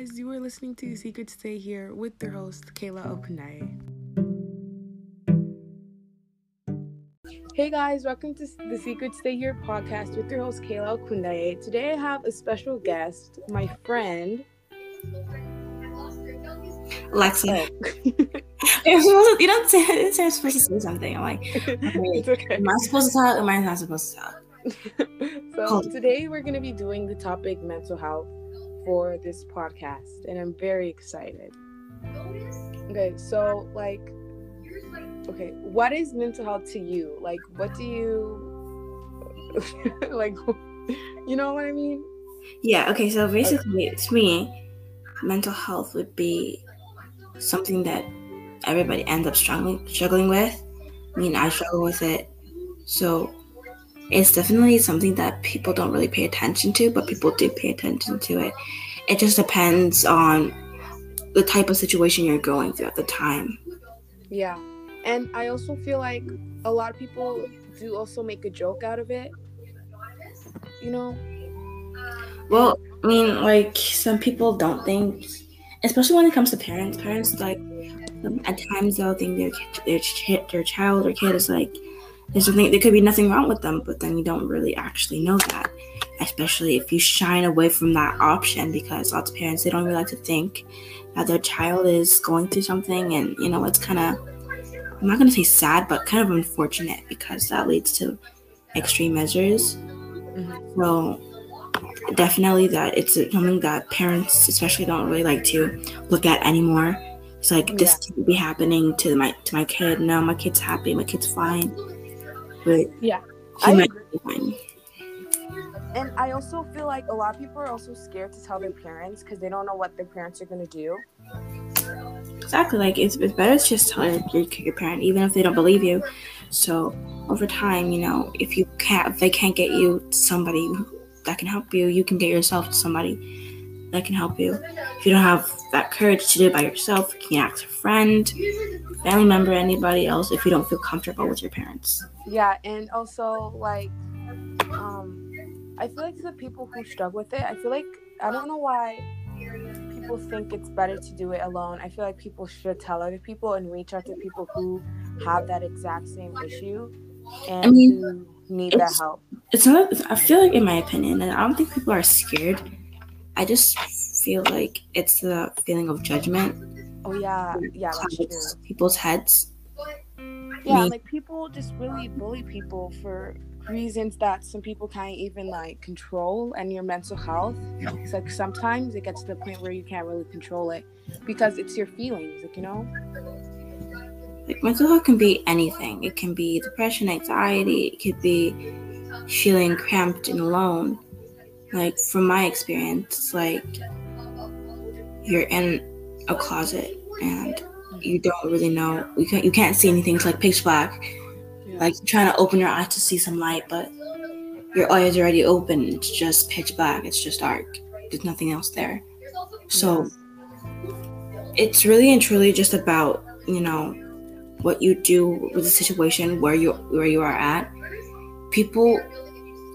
guys, you are listening to Secret Stay Here with your host, Kayla Okunaye. Hey guys, welcome to the Secret Stay Here podcast with your host, Kayla Okunaye. Today I have a special guest, my friend. Alexa. Oh. you don't say it's supposed to say something. I'm like, it's okay. am I supposed to talk? Am I not supposed to talk? so today we're going to be doing the topic mental health for this podcast, and I'm very excited. Okay, so like, okay, what is mental health to you? Like, what do you like? You know what I mean? Yeah. Okay. So basically, to me, mental health would be something that everybody ends up struggling struggling with. I mean, I struggle with it. So it's definitely something that people don't really pay attention to, but people do pay attention to it. It just depends on the type of situation you're going through at the time. Yeah, and I also feel like a lot of people do also make a joke out of it. You know? Well, I mean, like some people don't think, especially when it comes to parents. Parents like at times they'll think their their their child or kid is like there's something there could be nothing wrong with them, but then you don't really actually know that. Especially if you shine away from that option, because lots of parents they don't really like to think that their child is going through something, and you know it's kind of I'm not gonna say sad, but kind of unfortunate because that leads to extreme measures. Mhm. So definitely that it's something that parents especially don't really like to look at anymore. It's like this can't be happening to my to my kid. No, my kid's happy, my kid's fine. But Yeah, I might agree. be fine. And I also feel like a lot of people are also scared to tell their parents because they don't know what their parents are gonna do. Exactly. Like it's, it's better to just tell your, your, parent, even if they don't believe you. So over time, you know, if you can't, if they can't get you somebody that can help you, you can get yourself to somebody that can help you. If you don't have that courage to do it by yourself, you can ask a friend, family member, anybody else. If you don't feel comfortable with your parents. Yeah, and also like, um, I feel like the people who struggle with it, I feel like I don't know why people think it's better to do it alone. I feel like people should tell other people and reach out to people who have that exact same issue and I mean, need that help. It's not. I feel like, in my opinion, and I don't think people are scared. I just feel like it's the feeling of judgment Oh yeah, yeah, people's heads. Yeah, Me- like people just really bully people for reasons that some people can't even like control and your mental health. It's like sometimes it gets to the point where you can't really control it because it's your feelings, like you know? Like mental health can be anything. It can be depression, anxiety. It could be feeling cramped and alone. Like from my experience, it's like you're in a closet and you don't really know. You can't. You can't see anything. It's like pitch black. Like trying to open your eyes to see some light, but your eyes are already open. It's just pitch black. It's just dark. There's nothing else there. So it's really and truly just about you know what you do with the situation where you where you are at. People,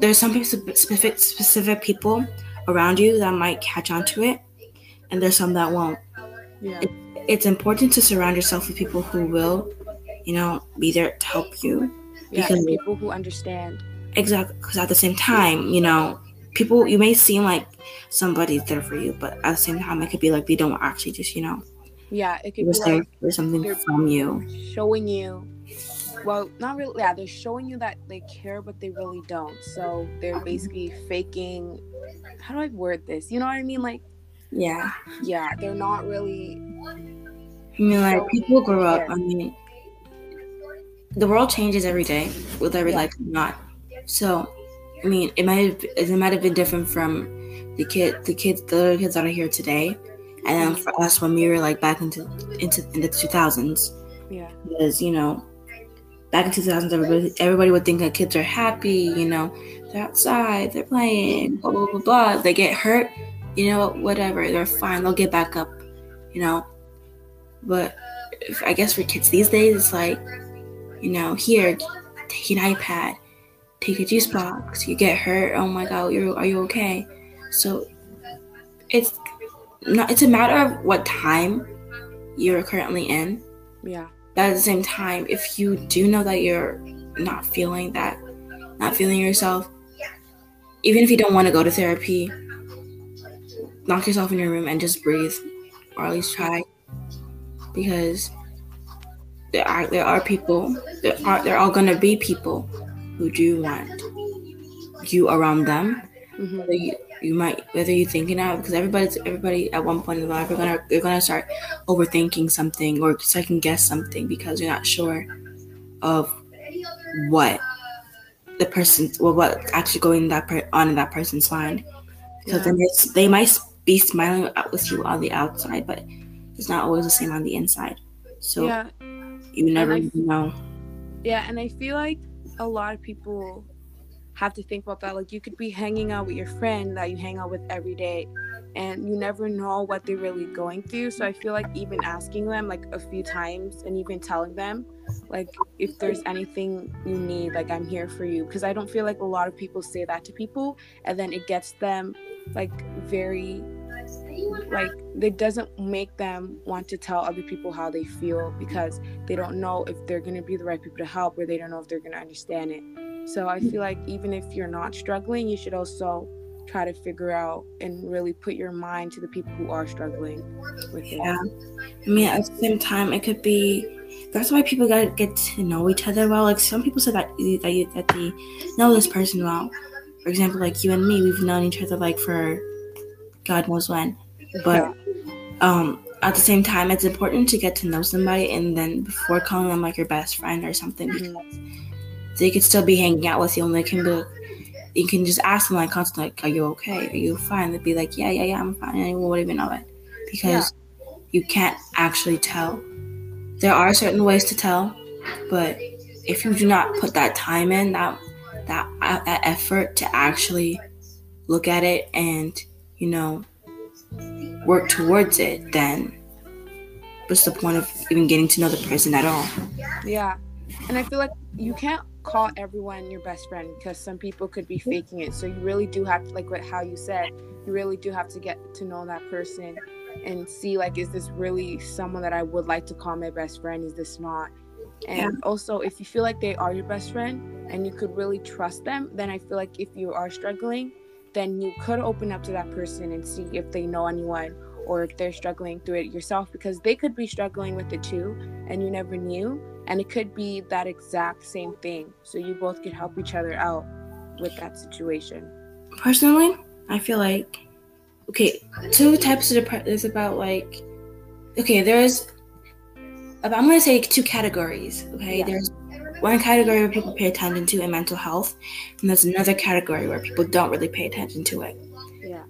there's some specific specific people around you that might catch on to it, and there's some that won't. Yeah. It's important to surround yourself with people who will, you know, be there to help you. Yeah, because- people who understand. Exactly, because at the same time, you know, people you may seem like somebody's there for you, but at the same time, it could be like they don't actually just, you know, Yeah, it could be like for something from you. showing you well, not really yeah, they're showing you that they care but they really don't. So they're mm-hmm. basically faking how do I word this? You know what I mean? Like Yeah. yeah, they're not really I mean, like people grow up. I mean, the world changes every day, with every Yeah. like or not. So, I mean, it might have, it might have been different from the kid, the kids, the other kids that are here today, and then for us when we were like back into into in the two thousands, yeah. because you know, back in two thousands, everybody everybody would think that kids are happy. You know, they're outside, they're playing, blah blah blah blah. If they get hurt, you know, whatever, they're fine. They'll get back up. You know, but if, I guess for kids these days, it's like, you know, here, take an iPad, take a juice box. You get hurt, oh my god, you're are you okay? So it's not it's a matter of what time you're currently in. Yeah. But at the same time, if you do know that you're not feeling that, not feeling yourself, even if you don't want to go to therapy, lock yourself in your room and just breathe, or at least try, because there are there are people there are there are gonna be people who do want you around them. Mm-hmm. Whether you, you might whether you thinking out because everybody's everybody at one point in life are gonna they're gonna start overthinking something or second guess something because you're not sure of what the person well what's actually going that per, on in that person's mind. So Yeah. then it's, they might be smiling with you on the outside, but it's not always the same on the inside. So Yeah. You never I- know. Yeah, and I feel like a lot of people have to think about that. Like, you could be hanging out with your friend that you hang out with every day, and you never know what they're really going through. So, I feel like even asking them like a few times and even telling them, like, if there's anything you need, like, I'm here for you. Because I don't feel like a lot of people say that to people, and then it gets them like very like it doesn't make them want to tell other people how they feel because they don't know if they're going to be the right people to help or they don't know if they're going to understand it so i feel like even if you're not struggling you should also try to figure out and really put your mind to the people who are struggling with it Yeah. I mean, at the same time, it could be. That's why people gotta get to know each other well. Like some people say that you- that you, that they know this person well. For example, like you and me, we've known each other like for God knows when. But um, at the same time, it's important to get to know somebody and then before calling them like your best friend or something, Mhm. because they could still be hanging out with you and they can be. You can just ask them like constantly, like, "Are you okay? Are you fine?" They'd be like, "Yeah, yeah, yeah, I'm fine." And you won't even know it because you can't actually tell. There are certain ways to tell, but if you do not put that time in, that that uh, that effort to actually look at it and you know work towards it, then what's the point of even getting to know the person at all? yeah. And i feel like you can't call everyone your best friend because some people could be faking it. So you really do have to like what how you said you really do have to get to know that person and see like is this really someone that i would like to call my best friend? Is this not? And also if you feel like they are your best friend and you could really trust them then i feel like if you are struggling then you could open up to that person and see if they know anyone or if they're struggling through it yourself because they could be struggling with it too and you never knew and it could be that exact same thing so you both could help each other out with that situation Personally, I feel like okay, two types of depression is about like okay, there's I'm gonna say two categories. Okay, Yeah. there's one category where people pay attention to in mental health, and there's another category where people don't really pay attention to it. yeah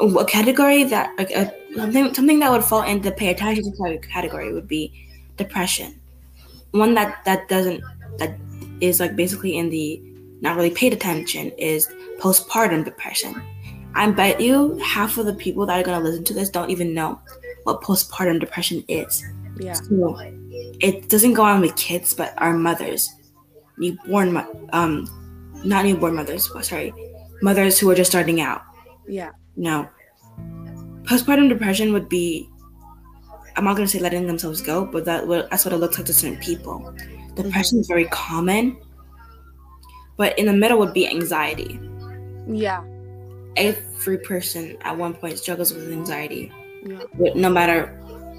A category that like a, something something that would fall into pay attention to category would be depression. One that that doesn't that is like basically in the not really paid attention is postpartum depression. I bet you half of the people that are gonna listen to this don't even know what postpartum depression is. yeah So it doesn't go on with kids, but our mothers, newborn, um, not newborn mothers, sorry, mothers who are just starting out. yeah No. Postpartum depression would be, I'm not gonna say letting themselves go, but that that's what it looks like to certain people. Depression is very common, but in the middle would be anxiety. yeah Every person at one point struggles with anxiety. yeah no matter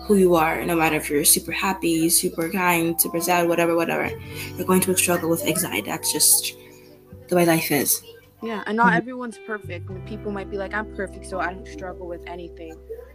who you are, no matter if you're super happy, super kind, super sad, whatever, whatever, you're going to struggle with anxiety. That's just the way life is. Yeah, and not Mhm. everyone's perfect. People might be like, I'm perfect, so I don't struggle with anything.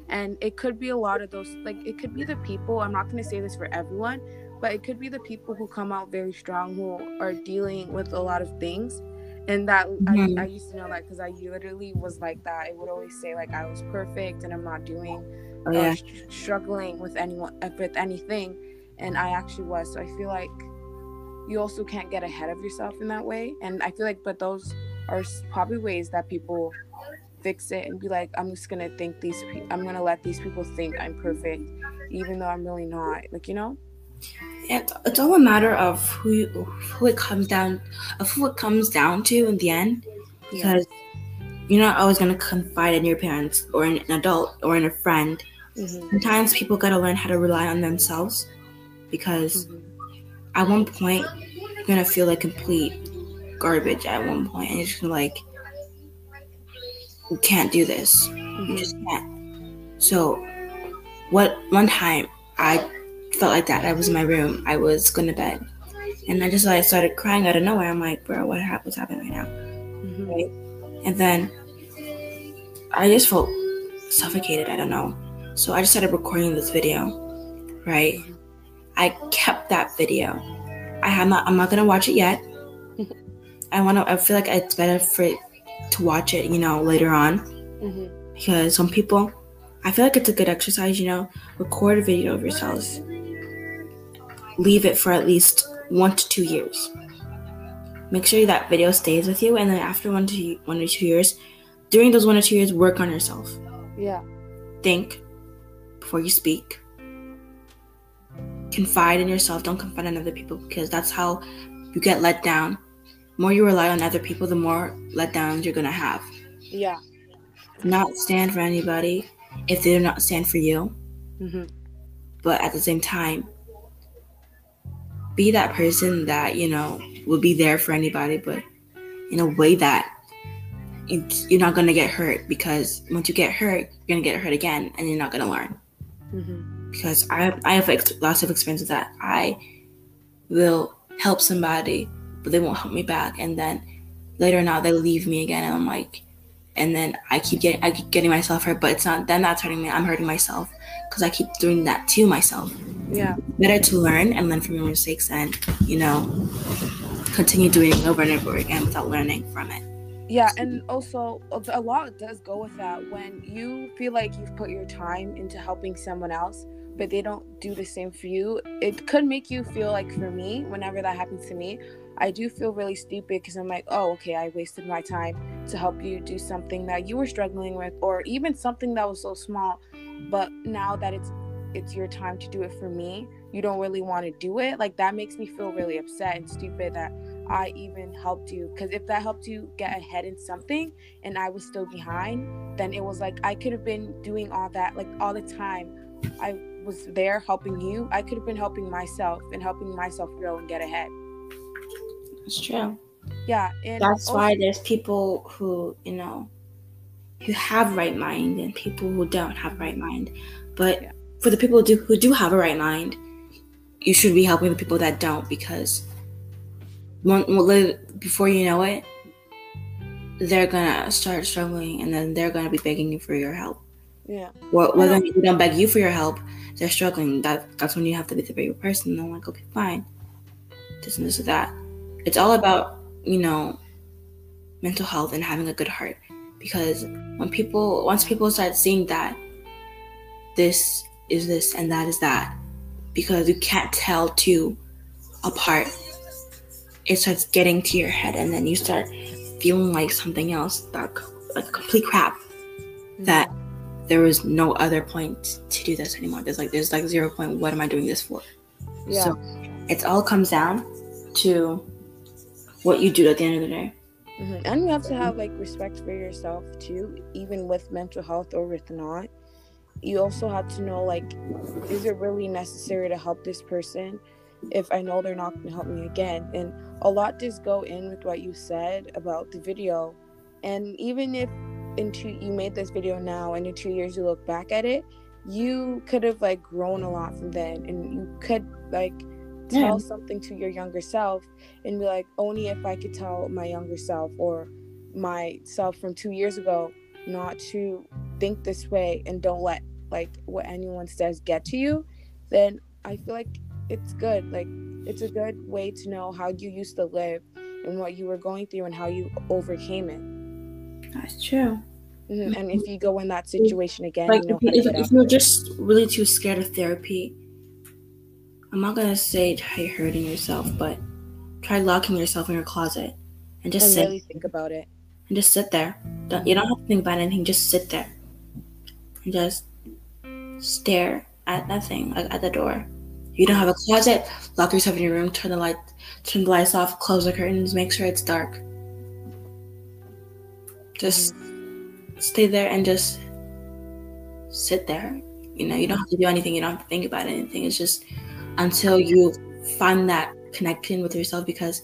And it could be a lot of those, like, it could be the people, I'm not going to say this for everyone, but it could be the people who come out very strong, who are dealing with a lot of things. And that Mhm. I, I used to know that because I literally was like that. I would always say, like, I was perfect and I'm not doing Oh yeah. struggling with anyone uh, with anything and i actually was so i feel like you also can't get ahead of yourself in that way and i feel like but those are probably ways that people fix it and be like i'm just gonna think these pe- i'm gonna let these people think i'm perfect even though i'm really not like you know It's, it's all a matter of who you, who it comes down of who it comes down to in the end Yeah. because you're not always gonna confide in your parents or in an adult or in a friend. Mm-hmm. Sometimes people gotta learn how to rely on themselves because mm-hmm. at one point you're gonna feel like complete garbage at one point and you're just like you can't do this. Mm-hmm. You just can't. So what one time I felt like that. I was in my room. I was going to bed. And I just like started crying out of nowhere. I'm like, bro, what what's happening right now? Mm-hmm. Right? And then I just felt suffocated. I don't know. So I just started recording this video. Right? I kept that video. I have not. I'm not gonna watch it yet. I want to. I feel like it's better for it to watch it. You know, later on. Mm-hmm. Because some people, I feel like it's a good exercise. You know, record a video of yourselves leave it for at least one to two years. Make sure that video stays with you, and then after one to one or two years, during those one or two years, work on yourself. Yeah. Think before you speak. Confide in yourself. Don't confide in other people because that's how you get let down. The more you rely on other people, the more letdowns you're gonna have. Yeah. Not stand for anybody if they do not stand for you. Mm-hmm. But at the same time, be that person that you know will be there for anybody but in a way that you're not going to get hurt because once you get hurt you're going to get hurt again and you're not going to learn mm-hmm. because I, I have ex- lots of experience with that i will help somebody but they won't help me back and then later now they leave me again and i'm like and then i keep getting i keep getting myself hurt but it's not then that's hurting me i'm hurting myself because i keep doing that to myself yeah. Better to learn and learn from your mistakes and you know, continue doing it over and over again without learning from it. Yeah, and also uh, a lot does go with that when you feel like you've put your time into helping someone else, but they don't do the same for you. It could make you feel like, for me, whenever that happens to me, I do feel really stupid because I'm like, oh, okay, I wasted my time to help you do something that you were struggling with, or even something that was so small. But now that it's it's your time to do it for me you don't really want to do it like that makes me feel really upset and stupid that i even helped you because if that helped you get ahead in something and i was still behind then it was like i could have been doing all that like all the time. I was there helping you. I could have been helping myself and helping myself grow and get ahead. That's true. Yeah and that's also- why there's people who you know who have right mind and people who don't have right mind. But yeah. for the people who do, who do have a right mind, you should be helping the people that don't because before you know it, they're gonna start struggling and then they're gonna be begging you for your help. Yeah. Well, whether they don't beg you for your help, they're struggling. That that's when you have to be the bigger person. And I'm like, okay, fine. This and this and that. It's all about you know mental health and having a good heart because when people once people start seeing that this is this and that is that because you can't tell two apart. It starts getting to your head, and then you start feeling like something else, that like complete crap. Mm-hmm. That there was no other point to do this anymore. There's like there's like zero point. What am I doing this for? Yeah. So it all comes down to what you do at the end of the day. Mm-hmm. And you have to have like respect for yourself too, even with mental health or with not you also have to know like is it really necessary to help this person if i know they're not going to help me again. And a lot does go in with what you said about the video. And even if in two you made this video now and in two years you look back at it you could have like grown a lot from then. And you could like tell yeah. something to your younger self and be like only if i could tell my younger self or myself from two years ago not to think this way and don't let like what anyone says get to you, then I feel like it's good. Like it's a good way to know how you used to live and what you were going through and how you overcame it. That's true. Mm-hmm. And if you go in that situation again, like you know if, if, if you're just really too scared of therapy, I'm not gonna say try hurting yourself, but try locking yourself in your closet and just and sit. really think about it. And just sit there. Don't, you don't have to think about anything. Just sit there and just stare at nothing, like at the door. You don't have a closet, lock yourself in your room, turn the light, turn the lights off, close the curtains, make sure it's dark. Just stay there and just sit there. You know, you don't have to do anything. You don't have to think about anything. It's just until you find that connection with yourself because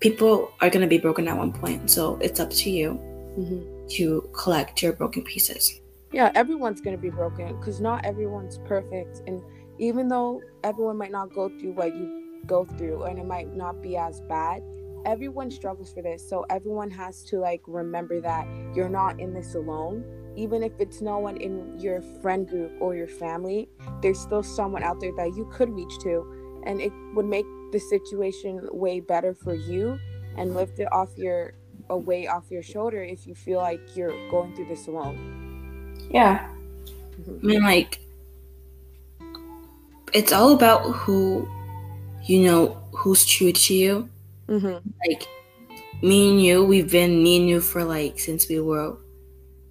people are going to be broken at one point. So it's up to you mm-hmm. to collect your broken pieces. Yeah, everyone's going to be broken because not everyone's perfect. And even though everyone might not go through what you go through and it might not be as bad, everyone struggles for this. So everyone has to like remember that you're not in this alone. Even if it's no one in your friend group or your family, there's still someone out there that you could reach to and it would make the situation way better for you and lift it off your a weight off your shoulder if you feel like you're going through this alone. Yeah. Mm-hmm. I mean like it's all about who you know who's true to you Mm-hmm. Like me and you, we've been me and you for like since we were,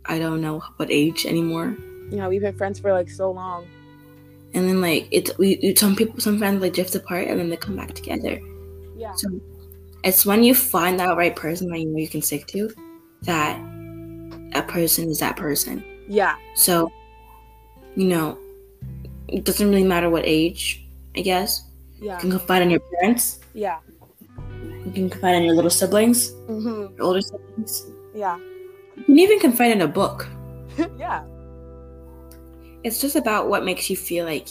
I don't know what age anymore. Yeah, we've been friends for like so long. And then like it's we some people some friends like drift apart and then they come back together. Yeah. So it's when you find that right person that you know you can stick to, that a person is that person. Yeah. So, you know, it doesn't really matter what age, I guess. Yeah. You can confide in your parents. Yeah. You can confide in your little siblings, mm-hmm. your older siblings. Yeah. You can even confide in a book. yeah. It's just about what makes you feel like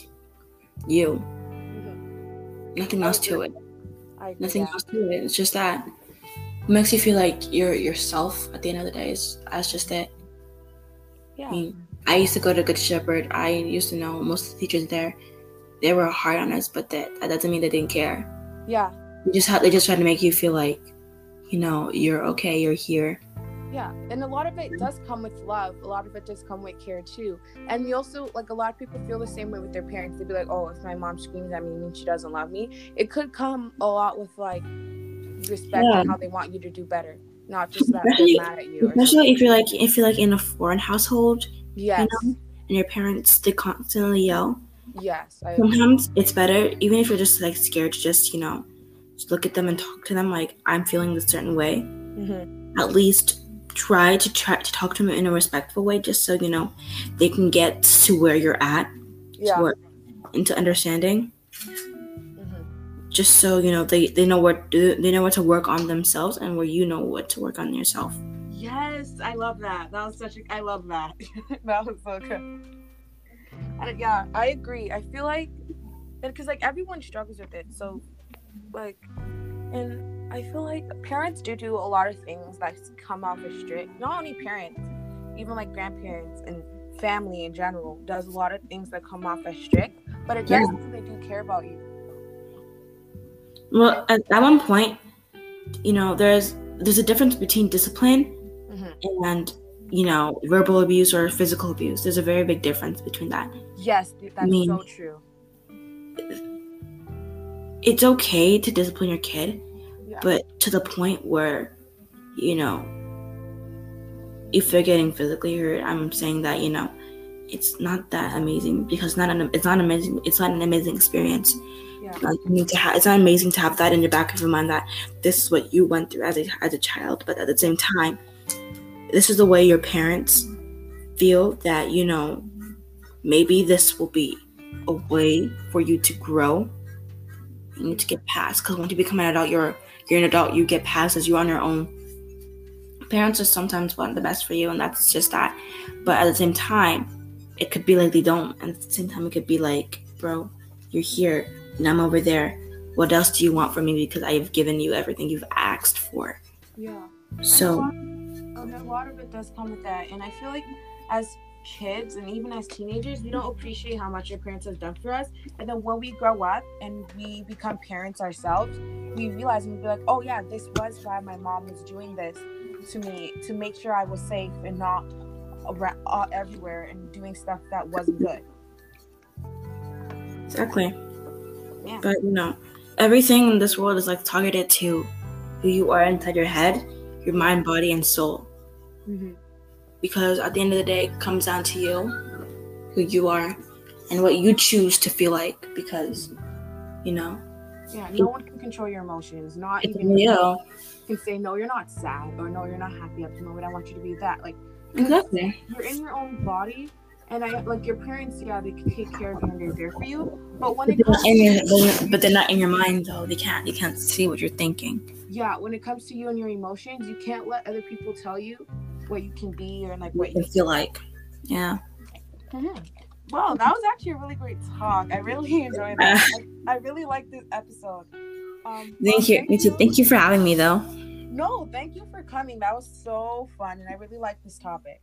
you. Mm-hmm. Nothing else to it. Nothing else to it. It's just that it makes you feel like you're yourself at the end of the day. Is that's just it. Yeah. I, mean, I used to go to Good Shepherd. I used to know most of the teachers there. They were hard on us, but that, that doesn't mean they didn't care. Yeah. They just have they just try to make you feel like, you know, you're okay, you're here. Yeah, and a lot of it does come with love. A lot of it does come with care too. And we also like a lot of people feel the same way with their parents. They'd be like, "Oh, if my mom screams at me, means she doesn't love me." It could come a lot with like respect yeah. and how they want you to do better, not just that especially, they're mad at you. Especially if you're like if you're like in a foreign household, yes, you know, and your parents to constantly yell. Yes, I sometimes agree. it's better even if you're just like scared to just you know look at them and talk to them like I'm feeling this certain way. Mm-hmm. At least try to try to talk to them in a respectful way, just so you know they can get to where you're at, yeah. to where, into understanding. Mm-hmm. Just so you know they they know what they know what to work on themselves and where you know what to work on yourself. Yes, I love that. That was such a. I love that. that was so good. Mm. And yeah, I agree. I feel like because like everyone struggles with it, so like and i feel like parents do do a lot of things that come off as strict not only parents even like grandparents and family in general does a lot of things that come off as strict but it does yeah. they do care about you well at, at one point you know there's there's a difference between discipline. And you know verbal abuse or physical abuse there's a very big difference between that yes that's I mean, so true it's okay to discipline your kid, yeah. but to the point where, you know, if they're getting physically hurt, I'm saying that, you know, it's not that amazing because not an it's not amazing it's not an amazing experience. Yeah. Like you need to have it's not amazing to have that in the back of your mind that this is what you went through as a as a child, but at the same time, this is the way your parents feel that, you know, maybe this will be a way for you to grow. You need to get past because once you become an adult you're you're an adult you get past as you're on your own. Parents are sometimes want the best for you and that's just that. But at the same time it could be like they don't. And at the same time it could be like bro you're here and i'm over there. What else do you want from me? Because i have given you everything you've asked for. Yeah. So and a, lot, a lot of it does come with that and i feel like as kids and even as teenagers, we don't appreciate how much our parents have done for us. And then when we grow up and we become parents ourselves, we realize and we be like, oh yeah, this was why my mom was doing this to me to make sure I was safe and not around, uh, everywhere and doing stuff that wasn't good. Exactly. Yeah. But you know, everything in this world is like targeted to who you are inside your head, your mind, body, and soul. Mm-hmm because at the end of the day, it comes down to you, who you are, and what you choose to feel like. Because, you know, Yeah, no one can control your emotions. Not even you can say no, you're not sad or no, you're not happy at the moment. I want you to be that. Like Exactly. you're in your own body, and I like your parents. Yeah, they can take care of you and they're there for you. But when But it comes, not in your, but they're not in your mind though. They can't. They can't see what you're thinking. yeah, when it comes to you and your emotions, you can't let other people tell you what you can be or like what you. you feel like. Yeah. Mhm. Well, that was actually a really great talk. I really enjoyed that. I, I really like this episode. Um, well, Thank you. Me too. Thank you for having me though. No, thank you for coming. That was so fun, and I really like this topic.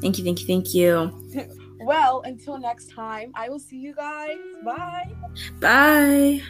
Thank you. Thank you. Thank you. Well, until next time, I will see you guys. Bye. Bye.